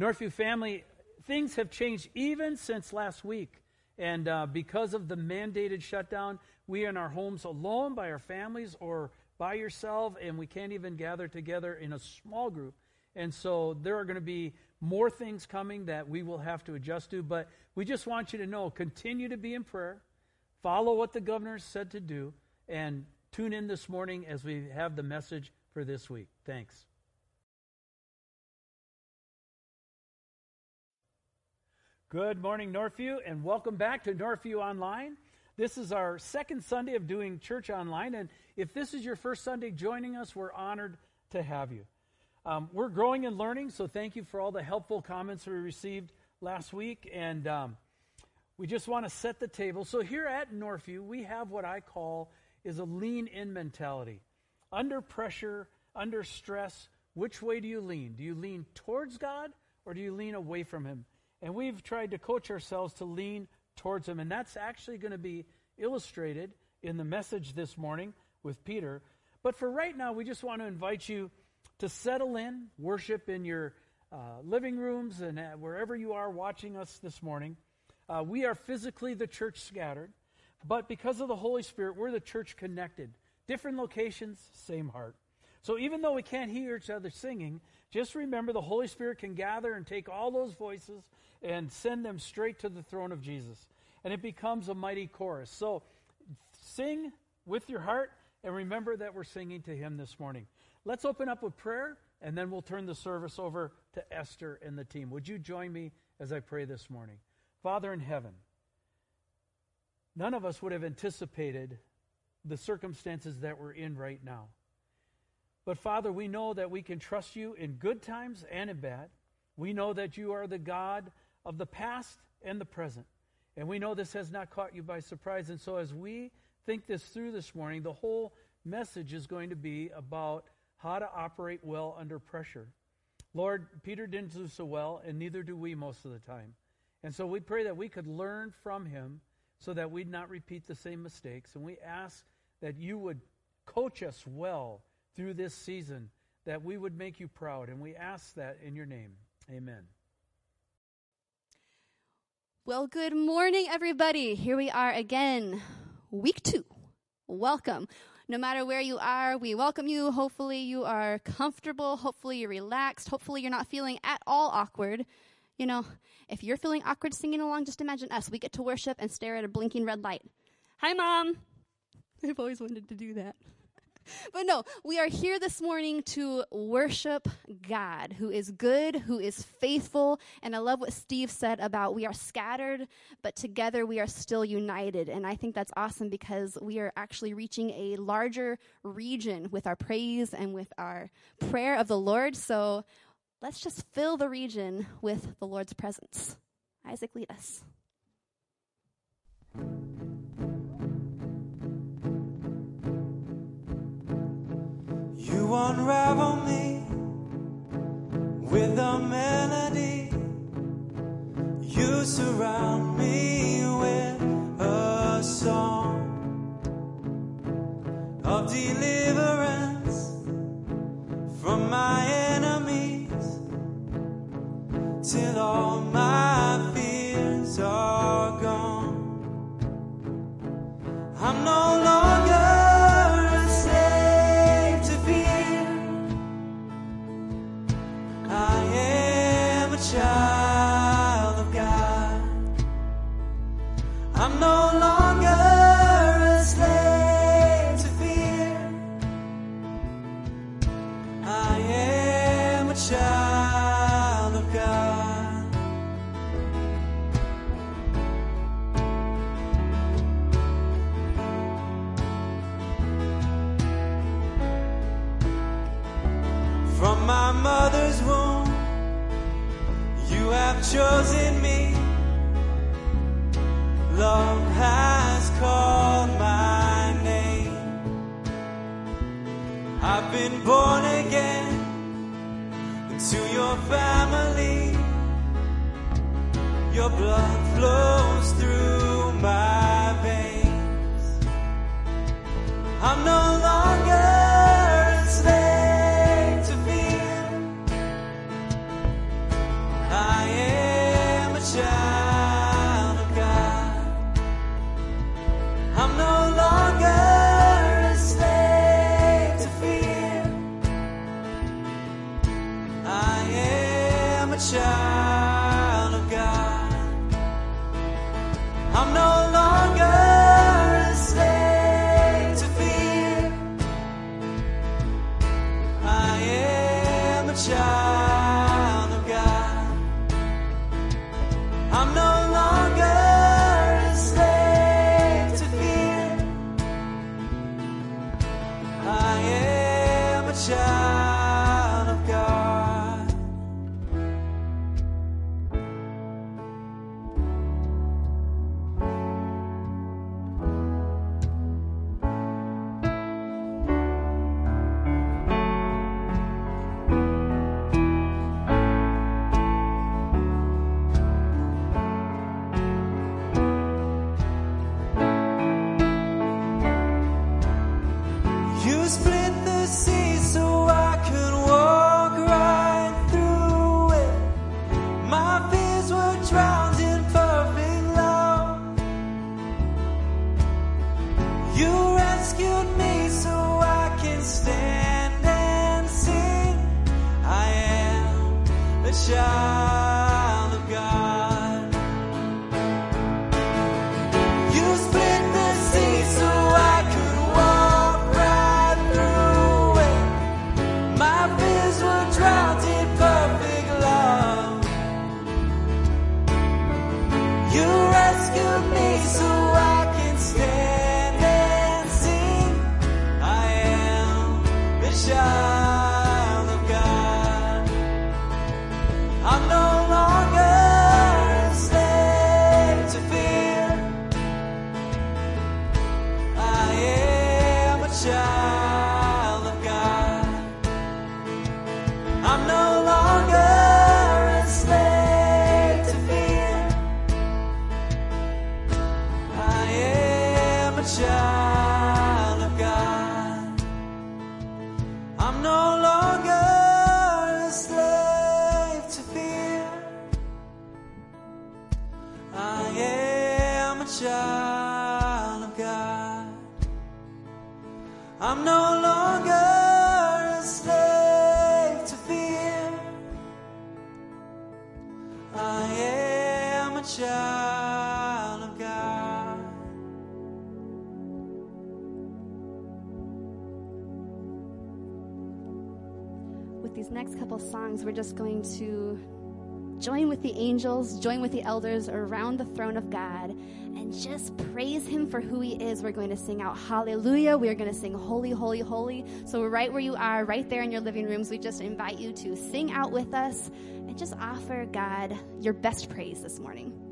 Northview family, things have changed even since last week. And uh, because of the mandated shutdown, we are in our homes alone by our families or by yourself, and we can't even gather together in a small group. And so there are going to be more things coming that we will have to adjust to. But we just want you to know continue to be in prayer, follow what the governor said to do, and tune in this morning as we have the message for this week. Thanks. Good morning, Northview, and welcome back to Northview Online. This is our second Sunday of doing church online, and if this is your first Sunday joining us, we're honored to have you. Um, we're growing and learning, so thank you for all the helpful comments we received last week, and um, we just want to set the table. So here at Northview, we have what I call is a lean-in mentality. Under pressure, under stress, which way do you lean? Do you lean towards God or do you lean away from Him? And we've tried to coach ourselves to lean towards Him. And that's actually going to be illustrated in the message this morning with Peter. But for right now, we just want to invite you to settle in, worship in your uh, living rooms and wherever you are watching us this morning. Uh, we are physically the church scattered, but because of the Holy Spirit, we're the church connected. Different locations, same heart. So even though we can't hear each other singing, just remember the Holy Spirit can gather and take all those voices and send them straight to the throne of Jesus. And it becomes a mighty chorus. So sing with your heart and remember that we're singing to Him this morning. Let's open up with prayer and then we'll turn the service over to Esther and the team. Would you join me as I pray this morning? Father in heaven, none of us would have anticipated the circumstances that we're in right now. But Father, we know that we can trust you in good times and in bad. We know that you are the God of the past and the present. And we know this has not caught you by surprise. And so as we think this through this morning, the whole message is going to be about how to operate well under pressure. Lord, Peter didn't do so well, and neither do we most of the time. And so we pray that we could learn from him so that we'd not repeat the same mistakes. And we ask that you would coach us well through this season, that we would make you proud. And we ask that in your name. Amen. Well, good morning, everybody. Here we are again, week two. Welcome. No matter where you are, we welcome you. Hopefully, you are comfortable. Hopefully, you're relaxed. Hopefully, you're not feeling at all awkward. You know, if you're feeling awkward singing along, just imagine us. We get to worship and stare at a blinking red light. Hi, Mom. I've always wanted to do that. but no, we are here this morning to worship God, who is good, who is faithful. And I love what Steve said about we are scattered, but together we are still united. And I think that's awesome because we are actually reaching a larger region with our praise and with our prayer of the Lord. So let's just fill the region with the Lord's presence. Isaac, lead us. Unravel me with a melody. You surround me with a song of deliverance from my enemies till all I am a child. child of God. I'm no longer a slave to fear. I am a child of God. With these next couple songs, we're just going to join with the angels, join with the elders around the throne of God and just praise Him for who He is. We're going to sing out Hallelujah. We are going to sing Holy, Holy, Holy. So, right where you are, right there in your living rooms, we just invite you to sing out with us and just offer God your best praise this morning.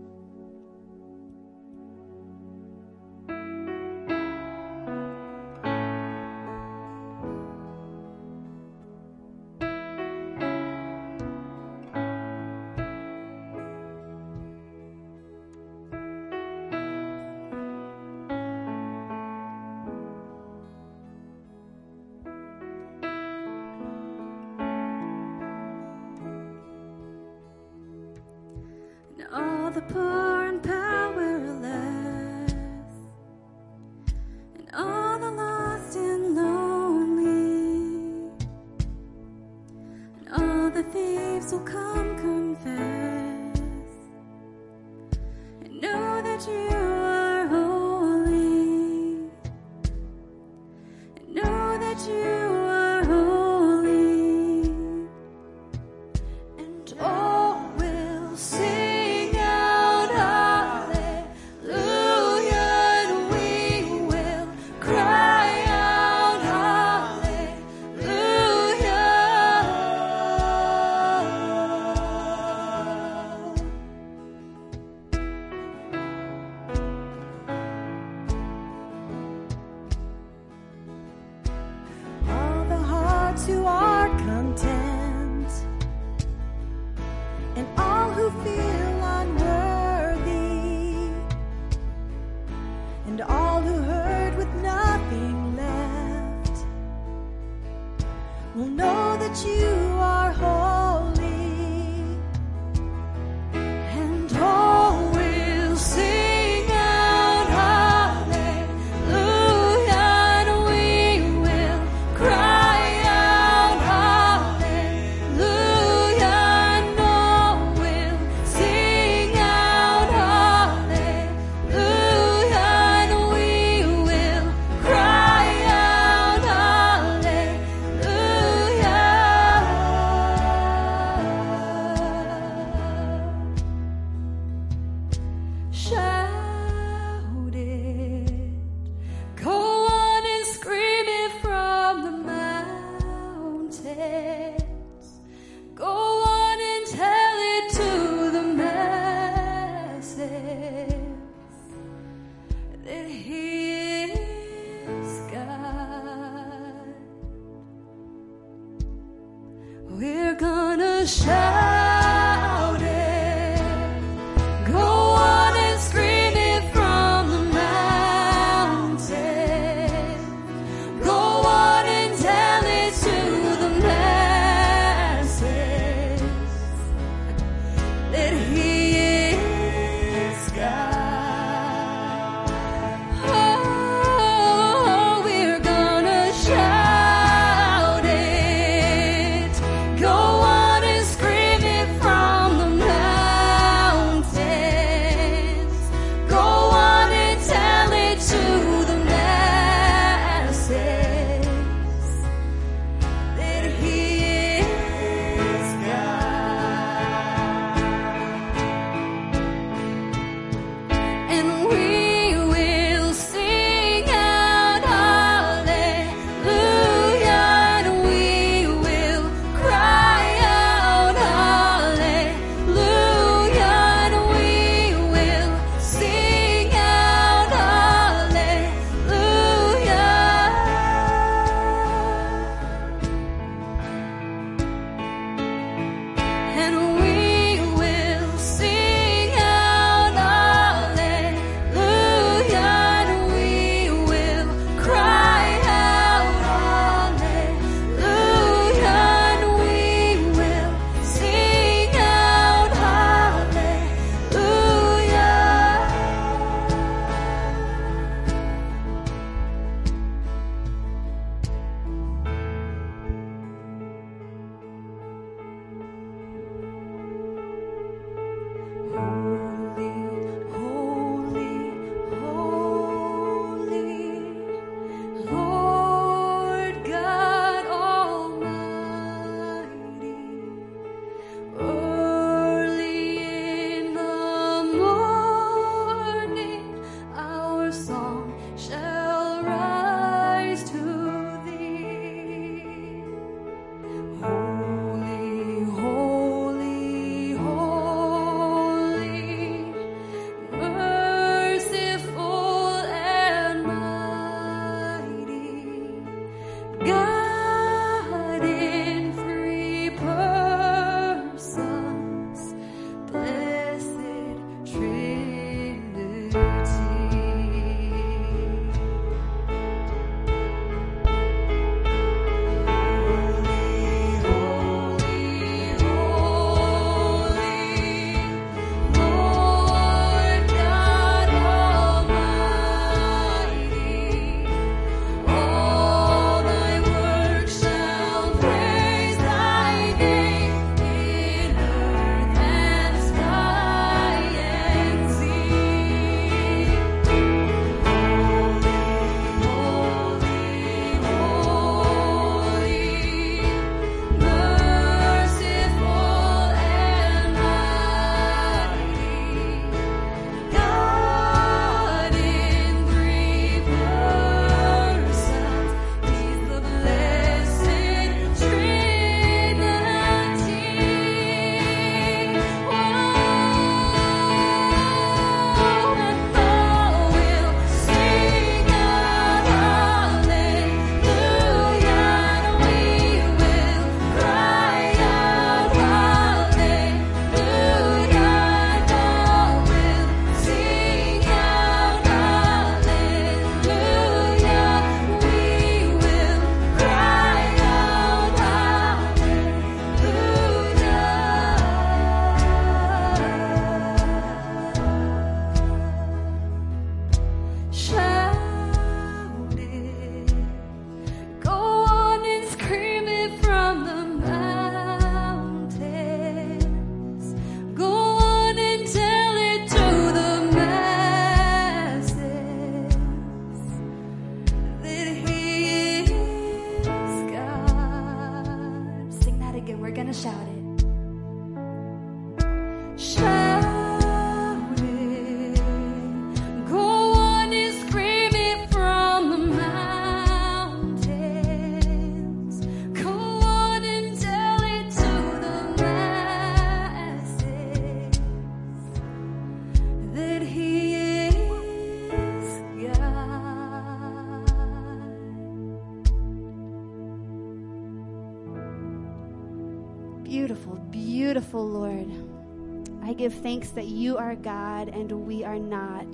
Give thanks that you are God and we are not.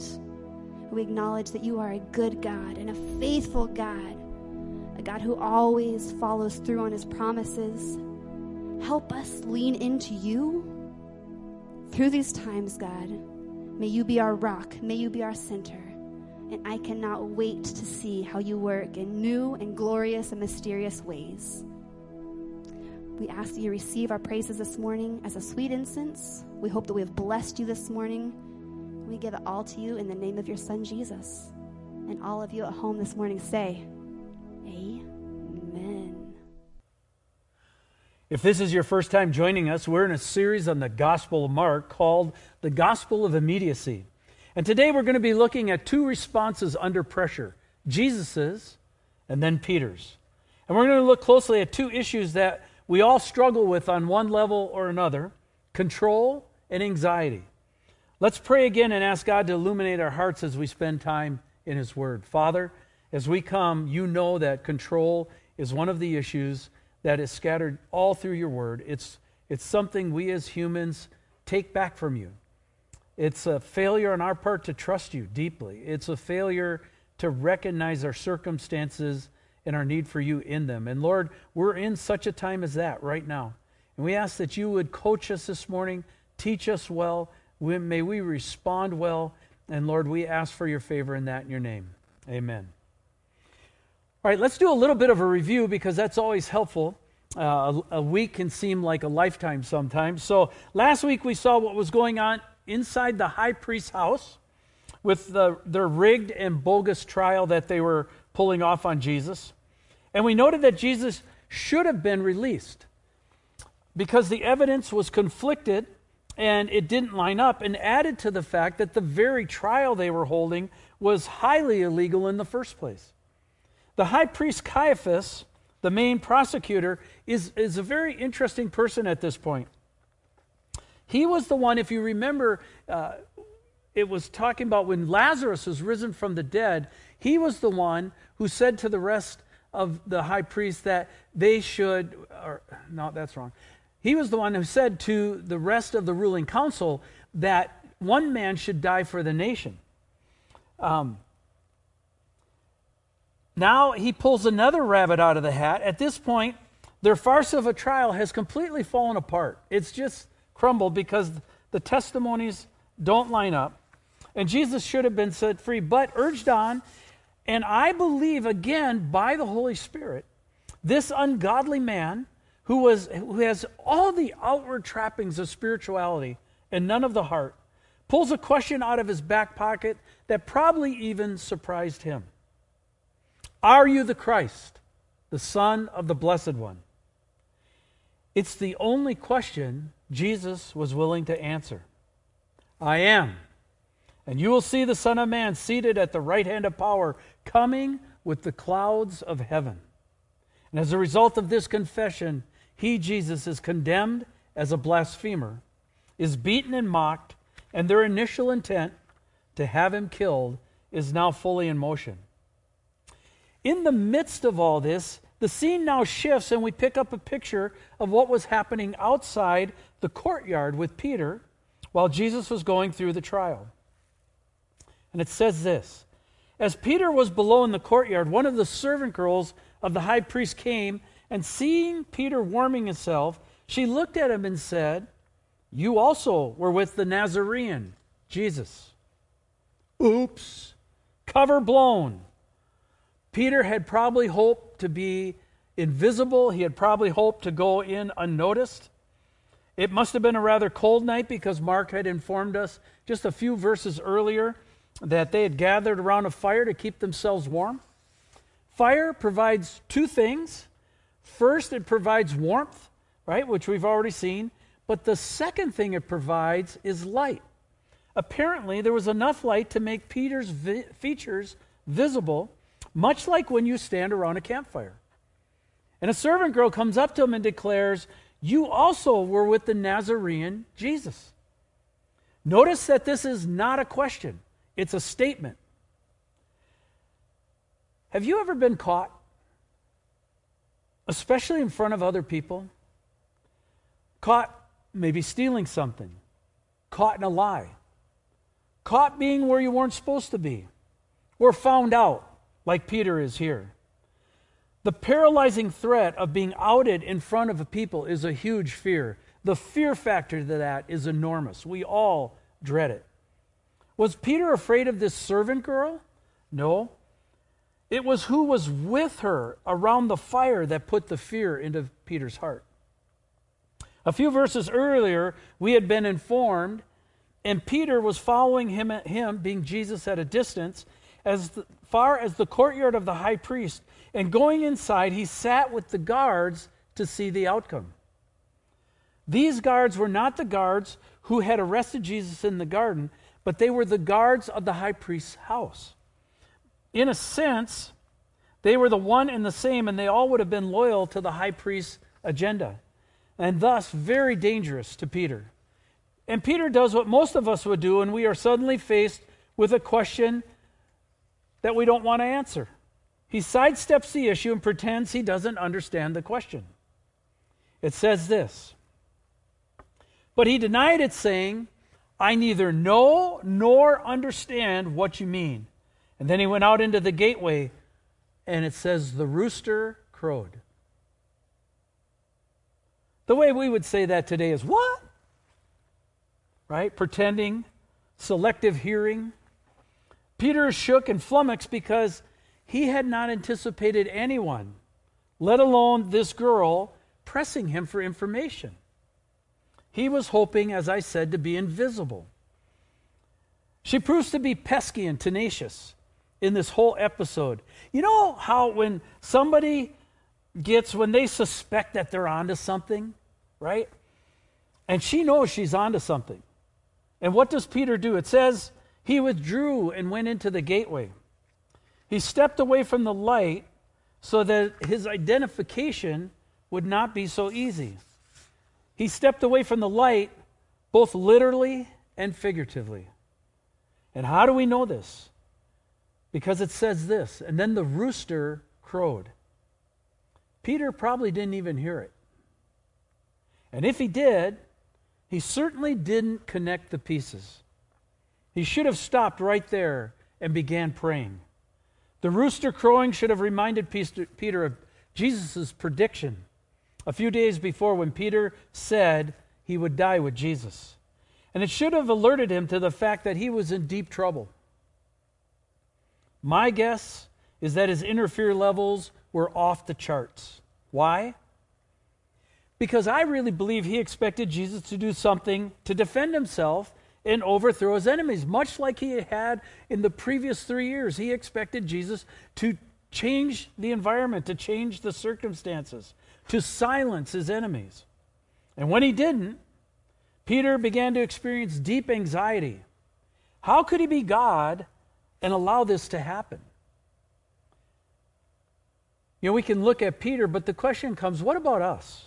We acknowledge that you are a good God and a faithful God, a God who always follows through on his promises. Help us lean into you through these times, God. May you be our rock, may you be our center. And I cannot wait to see how you work in new and glorious and mysterious ways. We ask that you receive our praises this morning as a sweet incense. We hope that we have blessed you this morning. We give it all to you in the name of your Son, Jesus. And all of you at home this morning say, Amen. If this is your first time joining us, we're in a series on the Gospel of Mark called The Gospel of Immediacy. And today we're going to be looking at two responses under pressure Jesus's and then Peter's. And we're going to look closely at two issues that we all struggle with on one level or another control and anxiety. Let's pray again and ask God to illuminate our hearts as we spend time in His Word. Father, as we come, you know that control is one of the issues that is scattered all through your Word. It's, it's something we as humans take back from you. It's a failure on our part to trust you deeply. It's a failure to recognize our circumstances and our need for you in them. And Lord, we're in such a time as that right now. And we ask that you would coach us this morning, teach us well. We, may we respond well. And Lord, we ask for your favor in that in your name. Amen. All right, let's do a little bit of a review because that's always helpful. Uh, a, a week can seem like a lifetime sometimes. So last week we saw what was going on inside the high priest's house with the, their rigged and bogus trial that they were pulling off on Jesus. And we noted that Jesus should have been released because the evidence was conflicted and it didn't line up, and added to the fact that the very trial they were holding was highly illegal in the first place. The high priest Caiaphas, the main prosecutor, is, is a very interesting person at this point. He was the one, if you remember, uh, it was talking about when Lazarus was risen from the dead, he was the one who said to the rest of the high priests that they should, or no, that's wrong. He was the one who said to the rest of the ruling council that one man should die for the nation. Um, now he pulls another rabbit out of the hat. At this point, their farce of a trial has completely fallen apart. It's just crumbled because the testimonies don't line up. And Jesus should have been set free, but urged on. And I believe, again, by the Holy Spirit, this ungodly man who, was, who has all the outward trappings of spirituality and none of the heart pulls a question out of his back pocket that probably even surprised him Are you the Christ, the Son of the Blessed One? It's the only question Jesus was willing to answer. I am. And you will see the Son of Man seated at the right hand of power, coming with the clouds of heaven. And as a result of this confession, he, Jesus, is condemned as a blasphemer, is beaten and mocked, and their initial intent to have him killed is now fully in motion. In the midst of all this, the scene now shifts, and we pick up a picture of what was happening outside the courtyard with Peter while Jesus was going through the trial. And it says this As Peter was below in the courtyard, one of the servant girls of the high priest came, and seeing Peter warming himself, she looked at him and said, You also were with the Nazarene, Jesus. Oops. cover blown. Peter had probably hoped to be invisible. He had probably hoped to go in unnoticed. It must have been a rather cold night because Mark had informed us just a few verses earlier that they had gathered around a fire to keep themselves warm. Fire provides two things. First, it provides warmth, right, which we've already seen. But the second thing it provides is light. Apparently, there was enough light to make Peter's vi- features visible, much like when you stand around a campfire. And a servant girl comes up to him and declares, You also were with the Nazarene Jesus. Notice that this is not a question, it's a statement. Have you ever been caught, especially in front of other people? Caught maybe stealing something, caught in a lie, caught being where you weren't supposed to be, or found out, like Peter is here. The paralyzing threat of being outed in front of a people is a huge fear. The fear factor to that is enormous. We all dread it. Was Peter afraid of this servant girl? No. It was who was with her around the fire that put the fear into Peter's heart. A few verses earlier, we had been informed, and Peter was following him, him being Jesus at a distance, as far as the courtyard of the high priest. And going inside, he sat with the guards to see the outcome. These guards were not the guards who had arrested Jesus in the garden, but they were the guards of the high priest's house. In a sense, they were the one and the same, and they all would have been loyal to the high priest's agenda, and thus very dangerous to Peter. And Peter does what most of us would do, and we are suddenly faced with a question that we don't want to answer. He sidesteps the issue and pretends he doesn't understand the question. It says this But he denied it, saying, I neither know nor understand what you mean. And then he went out into the gateway, and it says, The rooster crowed. The way we would say that today is, What? Right? Pretending, selective hearing. Peter shook and flummoxed because he had not anticipated anyone, let alone this girl, pressing him for information. He was hoping, as I said, to be invisible. She proves to be pesky and tenacious in this whole episode. You know how when somebody gets, when they suspect that they're onto something, right? And she knows she's onto something. And what does Peter do? It says he withdrew and went into the gateway. He stepped away from the light so that his identification would not be so easy. He stepped away from the light both literally and figuratively. And how do we know this? Because it says this, and then the rooster crowed. Peter probably didn't even hear it. And if he did, he certainly didn't connect the pieces. He should have stopped right there and began praying. The rooster crowing should have reminded Peter of Jesus' prediction a few days before when Peter said he would die with Jesus. And it should have alerted him to the fact that he was in deep trouble. My guess is that his inner fear levels were off the charts. Why? Because I really believe he expected Jesus to do something to defend himself and overthrow his enemies, much like he had in the previous three years. He expected Jesus to change the environment, to change the circumstances, to silence his enemies. And when he didn't, Peter began to experience deep anxiety. How could he be God and allow this to happen? You know, we can look at Peter, but the question comes what about us?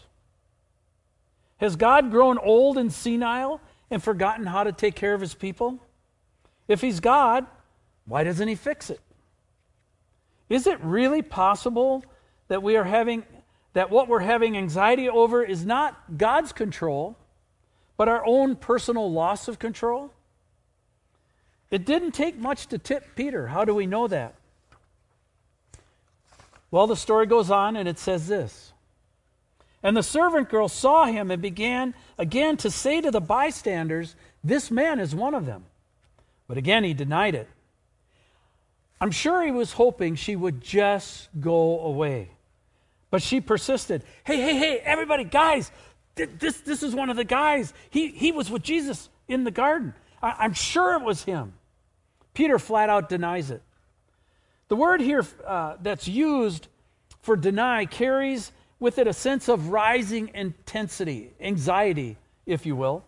Has God grown old and senile and forgotten how to take care of his people? If he's God, why doesn't he fix it? Is it really possible that we are having that what we're having anxiety over is not God's control, but our own personal loss of control? It didn't take much to tip Peter. How do we know that? Well, the story goes on and it says this and the servant girl saw him and began again to say to the bystanders, This man is one of them. But again he denied it. I'm sure he was hoping she would just go away. But she persisted. Hey, hey, hey, everybody, guys, th- this, this is one of the guys. He, he was with Jesus in the garden. I, I'm sure it was him. Peter flat out denies it. The word here uh, that's used for deny carries with it a sense of rising intensity, anxiety, if you will.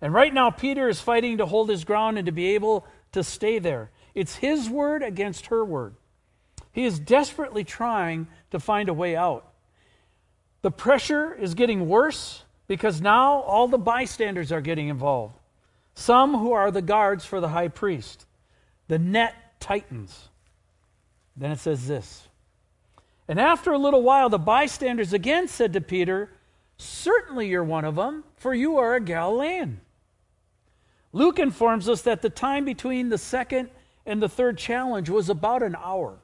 And right now, Peter is fighting to hold his ground and to be able to stay there. It's his word against her word. He is desperately trying to find a way out. The pressure is getting worse because now all the bystanders are getting involved. Some who are the guards for the high priest. The net tightens. Then it says this. And after a little while, the bystanders again said to Peter, Certainly you're one of them, for you are a Galilean. Luke informs us that the time between the second and the third challenge was about an hour.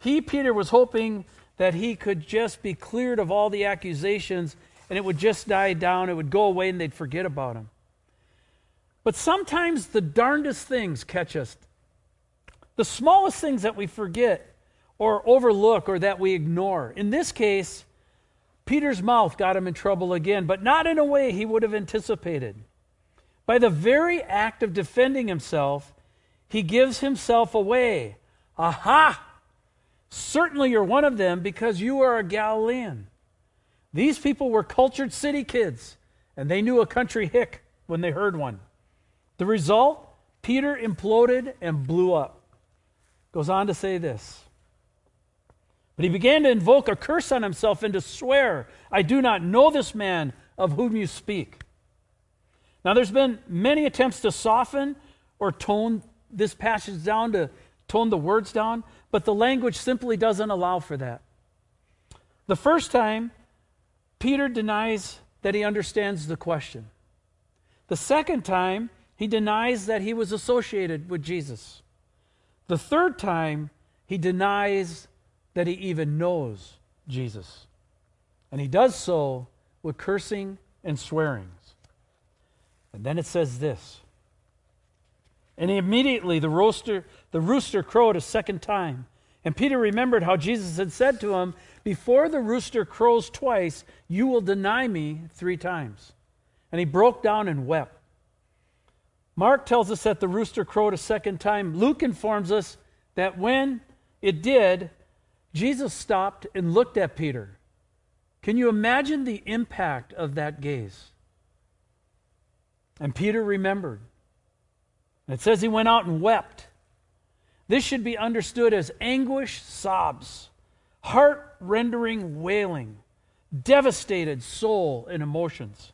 He, Peter, was hoping that he could just be cleared of all the accusations and it would just die down, it would go away, and they'd forget about him. But sometimes the darndest things catch us. The smallest things that we forget or overlook or that we ignore. In this case, Peter's mouth got him in trouble again, but not in a way he would have anticipated. By the very act of defending himself, he gives himself away. Aha! Certainly you're one of them because you are a Galilean. These people were cultured city kids, and they knew a country hick when they heard one. The result Peter imploded and blew up. Goes on to say this. But he began to invoke a curse on himself and to swear, I do not know this man of whom you speak. Now, there's been many attempts to soften or tone this passage down, to tone the words down, but the language simply doesn't allow for that. The first time, Peter denies that he understands the question. The second time, he denies that he was associated with Jesus. The third time, he denies that he even knows Jesus. And he does so with cursing and swearings. And then it says this. And immediately the rooster, the rooster crowed a second time. And Peter remembered how Jesus had said to him, Before the rooster crows twice, you will deny me three times. And he broke down and wept. Mark tells us that the rooster crowed a second time. Luke informs us that when it did, Jesus stopped and looked at Peter. Can you imagine the impact of that gaze? And Peter remembered. It says he went out and wept. This should be understood as anguish sobs, heart rendering wailing, devastated soul and emotions.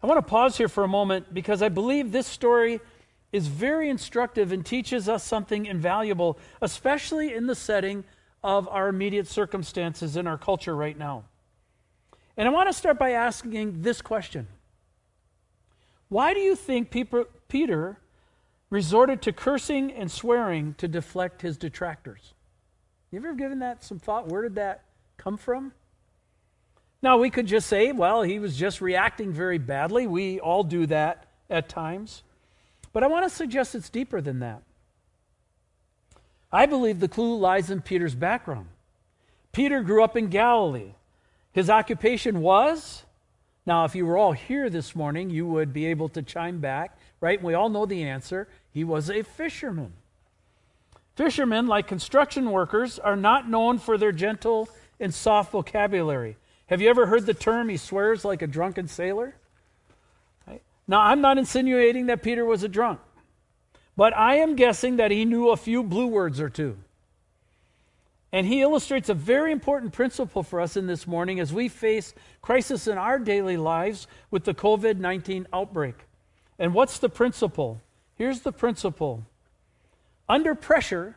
I want to pause here for a moment because I believe this story is very instructive and teaches us something invaluable, especially in the setting of our immediate circumstances in our culture right now. And I want to start by asking this question Why do you think Peter resorted to cursing and swearing to deflect his detractors? You ever given that some thought? Where did that come from? Now, we could just say, well, he was just reacting very badly. We all do that at times. But I want to suggest it's deeper than that. I believe the clue lies in Peter's background. Peter grew up in Galilee. His occupation was, now, if you were all here this morning, you would be able to chime back, right? We all know the answer. He was a fisherman. Fishermen, like construction workers, are not known for their gentle and soft vocabulary. Have you ever heard the term, he swears like a drunken sailor? Right? Now, I'm not insinuating that Peter was a drunk, but I am guessing that he knew a few blue words or two. And he illustrates a very important principle for us in this morning as we face crisis in our daily lives with the COVID 19 outbreak. And what's the principle? Here's the principle under pressure,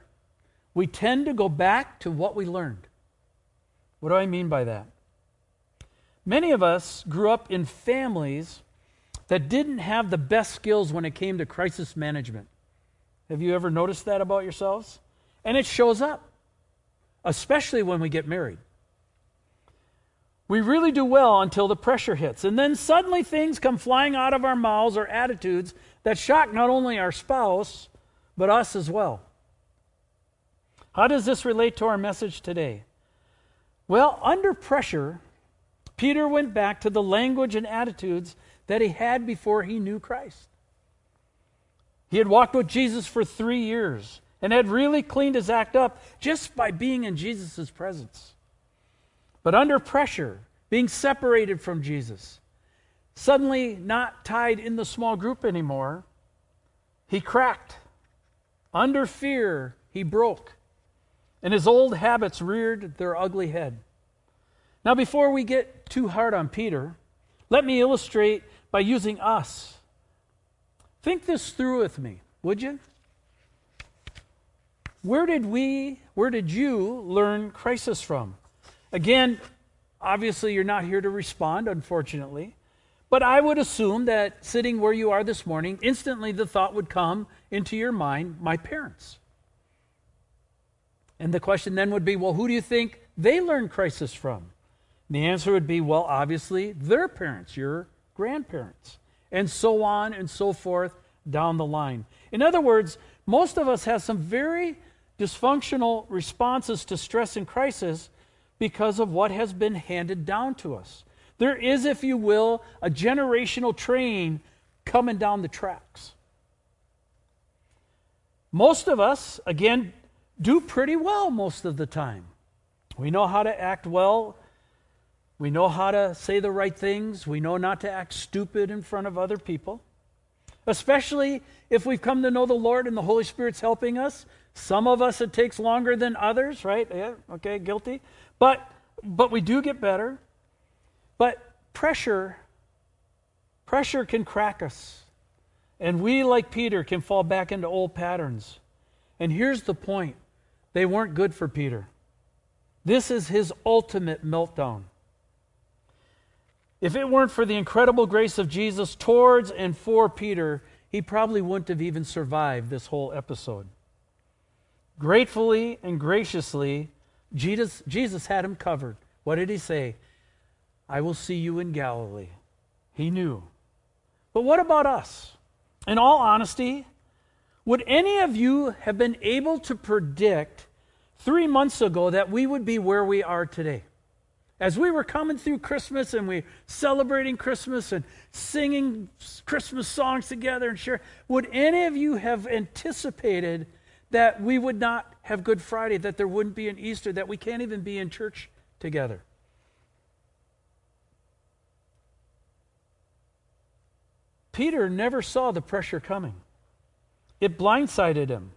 we tend to go back to what we learned. What do I mean by that? Many of us grew up in families that didn't have the best skills when it came to crisis management. Have you ever noticed that about yourselves? And it shows up, especially when we get married. We really do well until the pressure hits. And then suddenly things come flying out of our mouths or attitudes that shock not only our spouse, but us as well. How does this relate to our message today? Well, under pressure, Peter went back to the language and attitudes that he had before he knew Christ. He had walked with Jesus for three years and had really cleaned his act up just by being in Jesus' presence. But under pressure, being separated from Jesus, suddenly not tied in the small group anymore, he cracked. Under fear, he broke. And his old habits reared their ugly head. Now, before we get too hard on Peter, let me illustrate by using us. Think this through with me, would you? Where did we, where did you learn crisis from? Again, obviously, you're not here to respond, unfortunately. But I would assume that sitting where you are this morning, instantly the thought would come into your mind my parents. And the question then would be well, who do you think they learned crisis from? And the answer would be well, obviously, their parents, your grandparents, and so on and so forth down the line. In other words, most of us have some very dysfunctional responses to stress and crisis because of what has been handed down to us. There is, if you will, a generational train coming down the tracks. Most of us, again, do pretty well most of the time. We know how to act well. We know how to say the right things. We know not to act stupid in front of other people. Especially if we've come to know the Lord and the Holy Spirit's helping us. Some of us it takes longer than others, right? Yeah, okay, guilty. But but we do get better. But pressure pressure can crack us. And we like Peter can fall back into old patterns. And here's the point. They weren't good for Peter. This is his ultimate meltdown. If it weren't for the incredible grace of Jesus towards and for Peter, he probably wouldn't have even survived this whole episode. Gratefully and graciously, Jesus, Jesus had him covered. What did he say? I will see you in Galilee. He knew. But what about us? In all honesty, would any of you have been able to predict three months ago that we would be where we are today? As we were coming through Christmas and we celebrating Christmas and singing Christmas songs together and share, would any of you have anticipated that we would not have Good Friday, that there wouldn't be an Easter, that we can't even be in church together. Peter never saw the pressure coming, it blindsided him.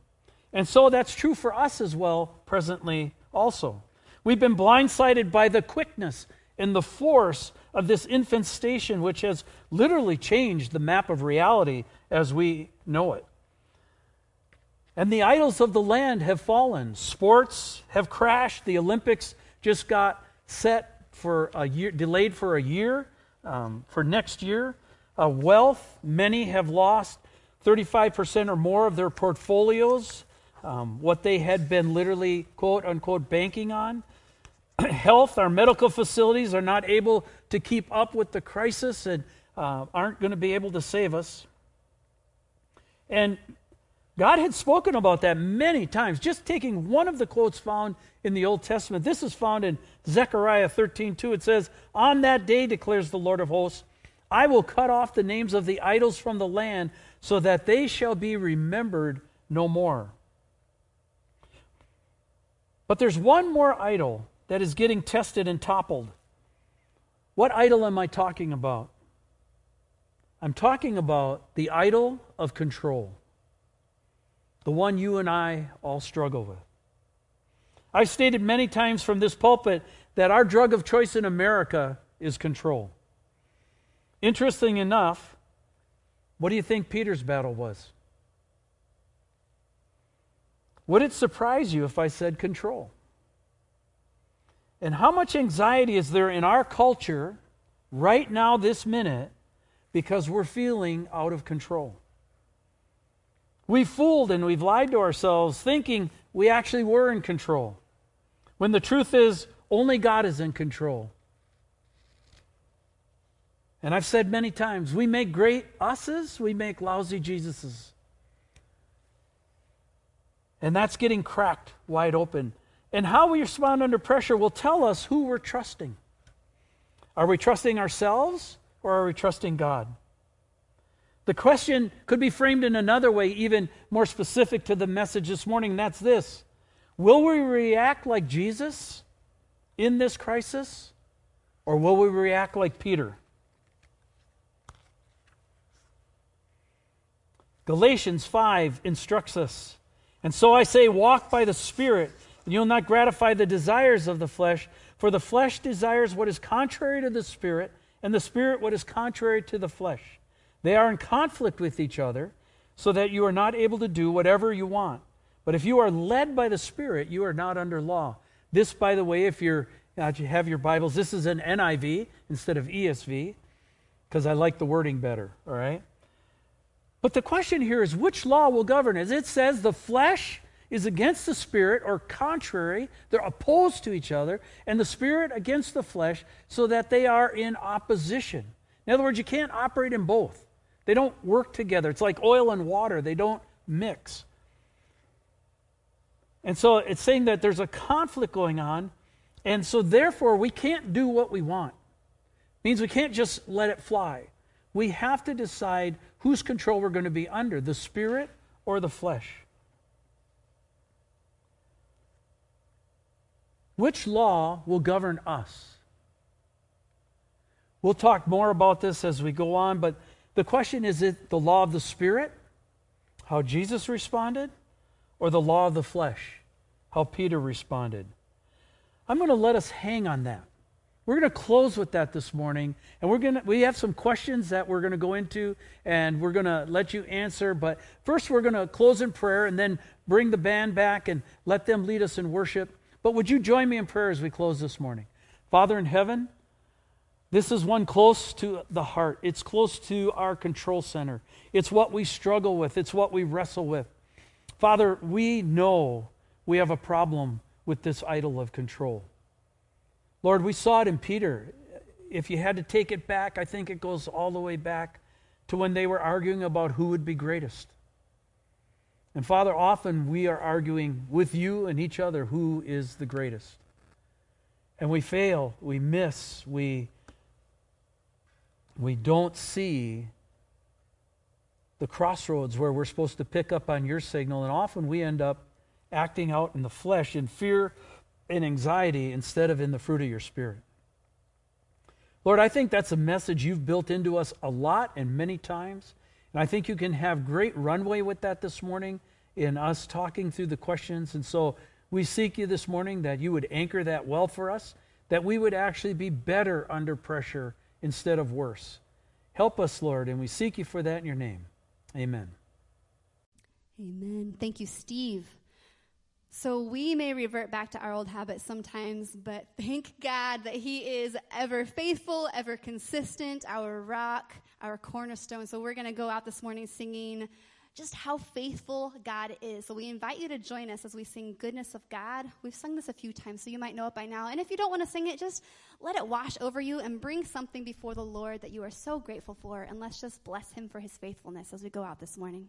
And so that's true for us as well, presently, also. We've been blindsided by the quickness and the force of this infestation, which has literally changed the map of reality as we know it. And the idols of the land have fallen. Sports have crashed. The Olympics just got set for a year, delayed for a year, um, for next year. Uh, wealth, many have lost 35% or more of their portfolios, um, what they had been literally, quote unquote, banking on. Health, our medical facilities are not able to keep up with the crisis and uh, aren't going to be able to save us. And God had spoken about that many times. Just taking one of the quotes found in the Old Testament. This is found in Zechariah 13 2. It says, On that day, declares the Lord of hosts, I will cut off the names of the idols from the land so that they shall be remembered no more. But there's one more idol that is getting tested and toppled. What idol am I talking about? I'm talking about the idol of control the one you and I all struggle with. I've stated many times from this pulpit that our drug of choice in America is control. Interesting enough, what do you think Peter's battle was? Would it surprise you if I said control? And how much anxiety is there in our culture right now, this minute, because we're feeling out of control? We've fooled and we've lied to ourselves thinking we actually were in control. When the truth is, only God is in control. And I've said many times, we make great us's, we make lousy Jesus's. And that's getting cracked wide open. And how we respond under pressure will tell us who we're trusting. Are we trusting ourselves or are we trusting God? The question could be framed in another way, even more specific to the message this morning, and that's this Will we react like Jesus in this crisis, or will we react like Peter? Galatians 5 instructs us. And so I say, walk by the Spirit, and you'll not gratify the desires of the flesh, for the flesh desires what is contrary to the Spirit, and the Spirit what is contrary to the flesh. They are in conflict with each other, so that you are not able to do whatever you want. But if you are led by the Spirit, you are not under law. This, by the way, if you're, uh, you have your Bibles, this is an NIV instead of ESV, because I like the wording better, all right? But the question here is which law will govern? As it says, the flesh is against the spirit or contrary, they're opposed to each other, and the spirit against the flesh, so that they are in opposition. In other words, you can't operate in both. They don't work together. It's like oil and water, they don't mix. And so it's saying that there's a conflict going on, and so therefore we can't do what we want. It means we can't just let it fly. We have to decide whose control we're going to be under, the spirit or the flesh. Which law will govern us? We'll talk more about this as we go on, but the question is it the law of the Spirit, how Jesus responded, or the law of the flesh, how Peter responded? I'm going to let us hang on that. We're going to close with that this morning, and we're going to we have some questions that we're going to go into, and we're going to let you answer. But first, we're going to close in prayer, and then bring the band back and let them lead us in worship. But would you join me in prayer as we close this morning? Father in heaven, this is one close to the heart. It's close to our control center. It's what we struggle with, it's what we wrestle with. Father, we know we have a problem with this idol of control. Lord, we saw it in Peter. If you had to take it back, I think it goes all the way back to when they were arguing about who would be greatest. And Father, often we are arguing with you and each other who is the greatest. And we fail, we miss, we, we don't see the crossroads where we're supposed to pick up on your signal. And often we end up acting out in the flesh in fear and anxiety instead of in the fruit of your spirit. Lord, I think that's a message you've built into us a lot and many times. And I think you can have great runway with that this morning in us talking through the questions. And so we seek you this morning that you would anchor that well for us, that we would actually be better under pressure instead of worse. Help us, Lord, and we seek you for that in your name. Amen. Amen. Thank you, Steve. So we may revert back to our old habits sometimes, but thank God that He is ever faithful, ever consistent, our rock, our cornerstone. So we're going to go out this morning singing just how faithful God is. So we invite you to join us as we sing Goodness of God. We've sung this a few times, so you might know it by now. And if you don't want to sing it, just let it wash over you and bring something before the Lord that you are so grateful for. And let's just bless Him for His faithfulness as we go out this morning.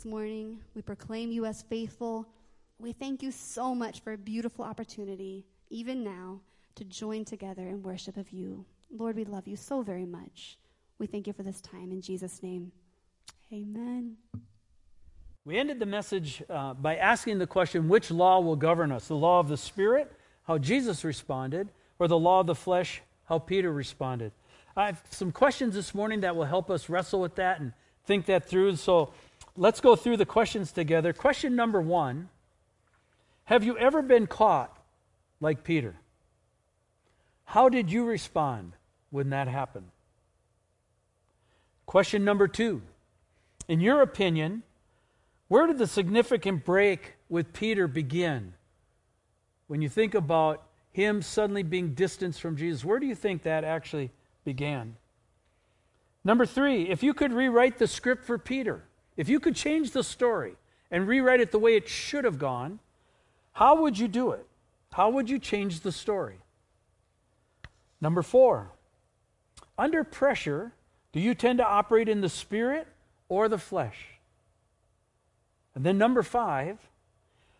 This morning. We proclaim you as faithful. We thank you so much for a beautiful opportunity, even now, to join together in worship of you. Lord, we love you so very much. We thank you for this time in Jesus' name. Amen. We ended the message uh, by asking the question which law will govern us? The law of the Spirit, how Jesus responded, or the law of the flesh, how Peter responded? I have some questions this morning that will help us wrestle with that and think that through. So let's go through the questions together. Question number one Have you ever been caught like Peter? How did you respond when that happened? Question number two In your opinion, where did the significant break with Peter begin? When you think about him suddenly being distanced from Jesus, where do you think that actually began? Number three, if you could rewrite the script for Peter, if you could change the story and rewrite it the way it should have gone, how would you do it? How would you change the story? Number four, under pressure, do you tend to operate in the spirit or the flesh? And then number five,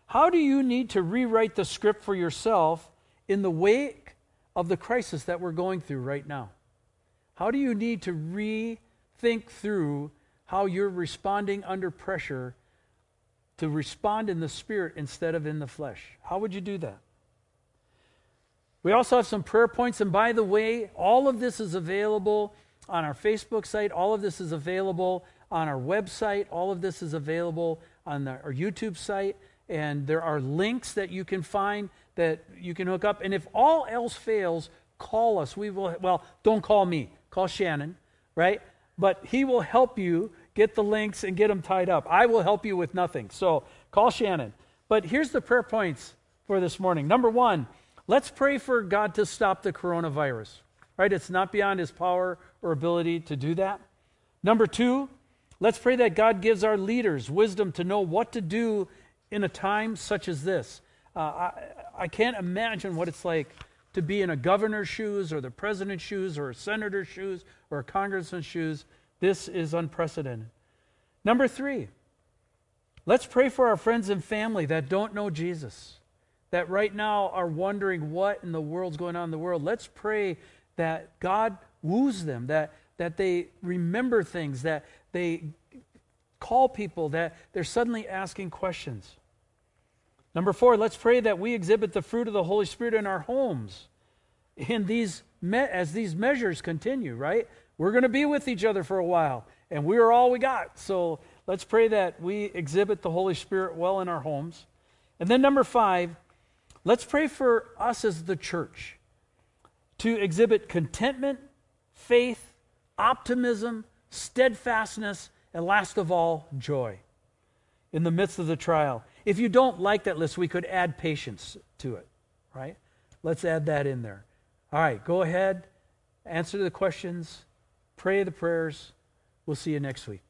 how do you need to rewrite the script for yourself in the wake of the crisis that we're going through right now? How do you need to rethink through how you're responding under pressure to respond in the spirit instead of in the flesh? How would you do that? We also have some prayer points, and by the way, all of this is available on our Facebook site. All of this is available on our website. All of this is available on the, our YouTube site, and there are links that you can find that you can hook up. And if all else fails, call us. We will, well, don't call me, call Shannon, right? But he will help you get the links and get them tied up. I will help you with nothing. So call Shannon. But here's the prayer points for this morning. Number one, let's pray for God to stop the coronavirus, right? It's not beyond his power or ability to do that. Number two, let's pray that God gives our leaders wisdom to know what to do in a time such as this. Uh, I, I can't imagine what it's like to be in a governor's shoes or the president's shoes or a senator's shoes or a congressman's shoes. This is unprecedented. Number three, let's pray for our friends and family that don't know Jesus, that right now are wondering what in the world's going on in the world. Let's pray that God woos them, that, that they remember things, that they call people, that they're suddenly asking questions. Number four, let's pray that we exhibit the fruit of the Holy Spirit in our homes in these as these measures continue, right? We're going to be with each other for a while, and we are all we got. So let's pray that we exhibit the Holy Spirit well in our homes. And then number five, let's pray for us as the church to exhibit contentment, faith, optimism, steadfastness, and last of all, joy in the midst of the trial. If you don't like that list, we could add patience to it, right? Let's add that in there. All right, go ahead, answer the questions, pray the prayers. We'll see you next week.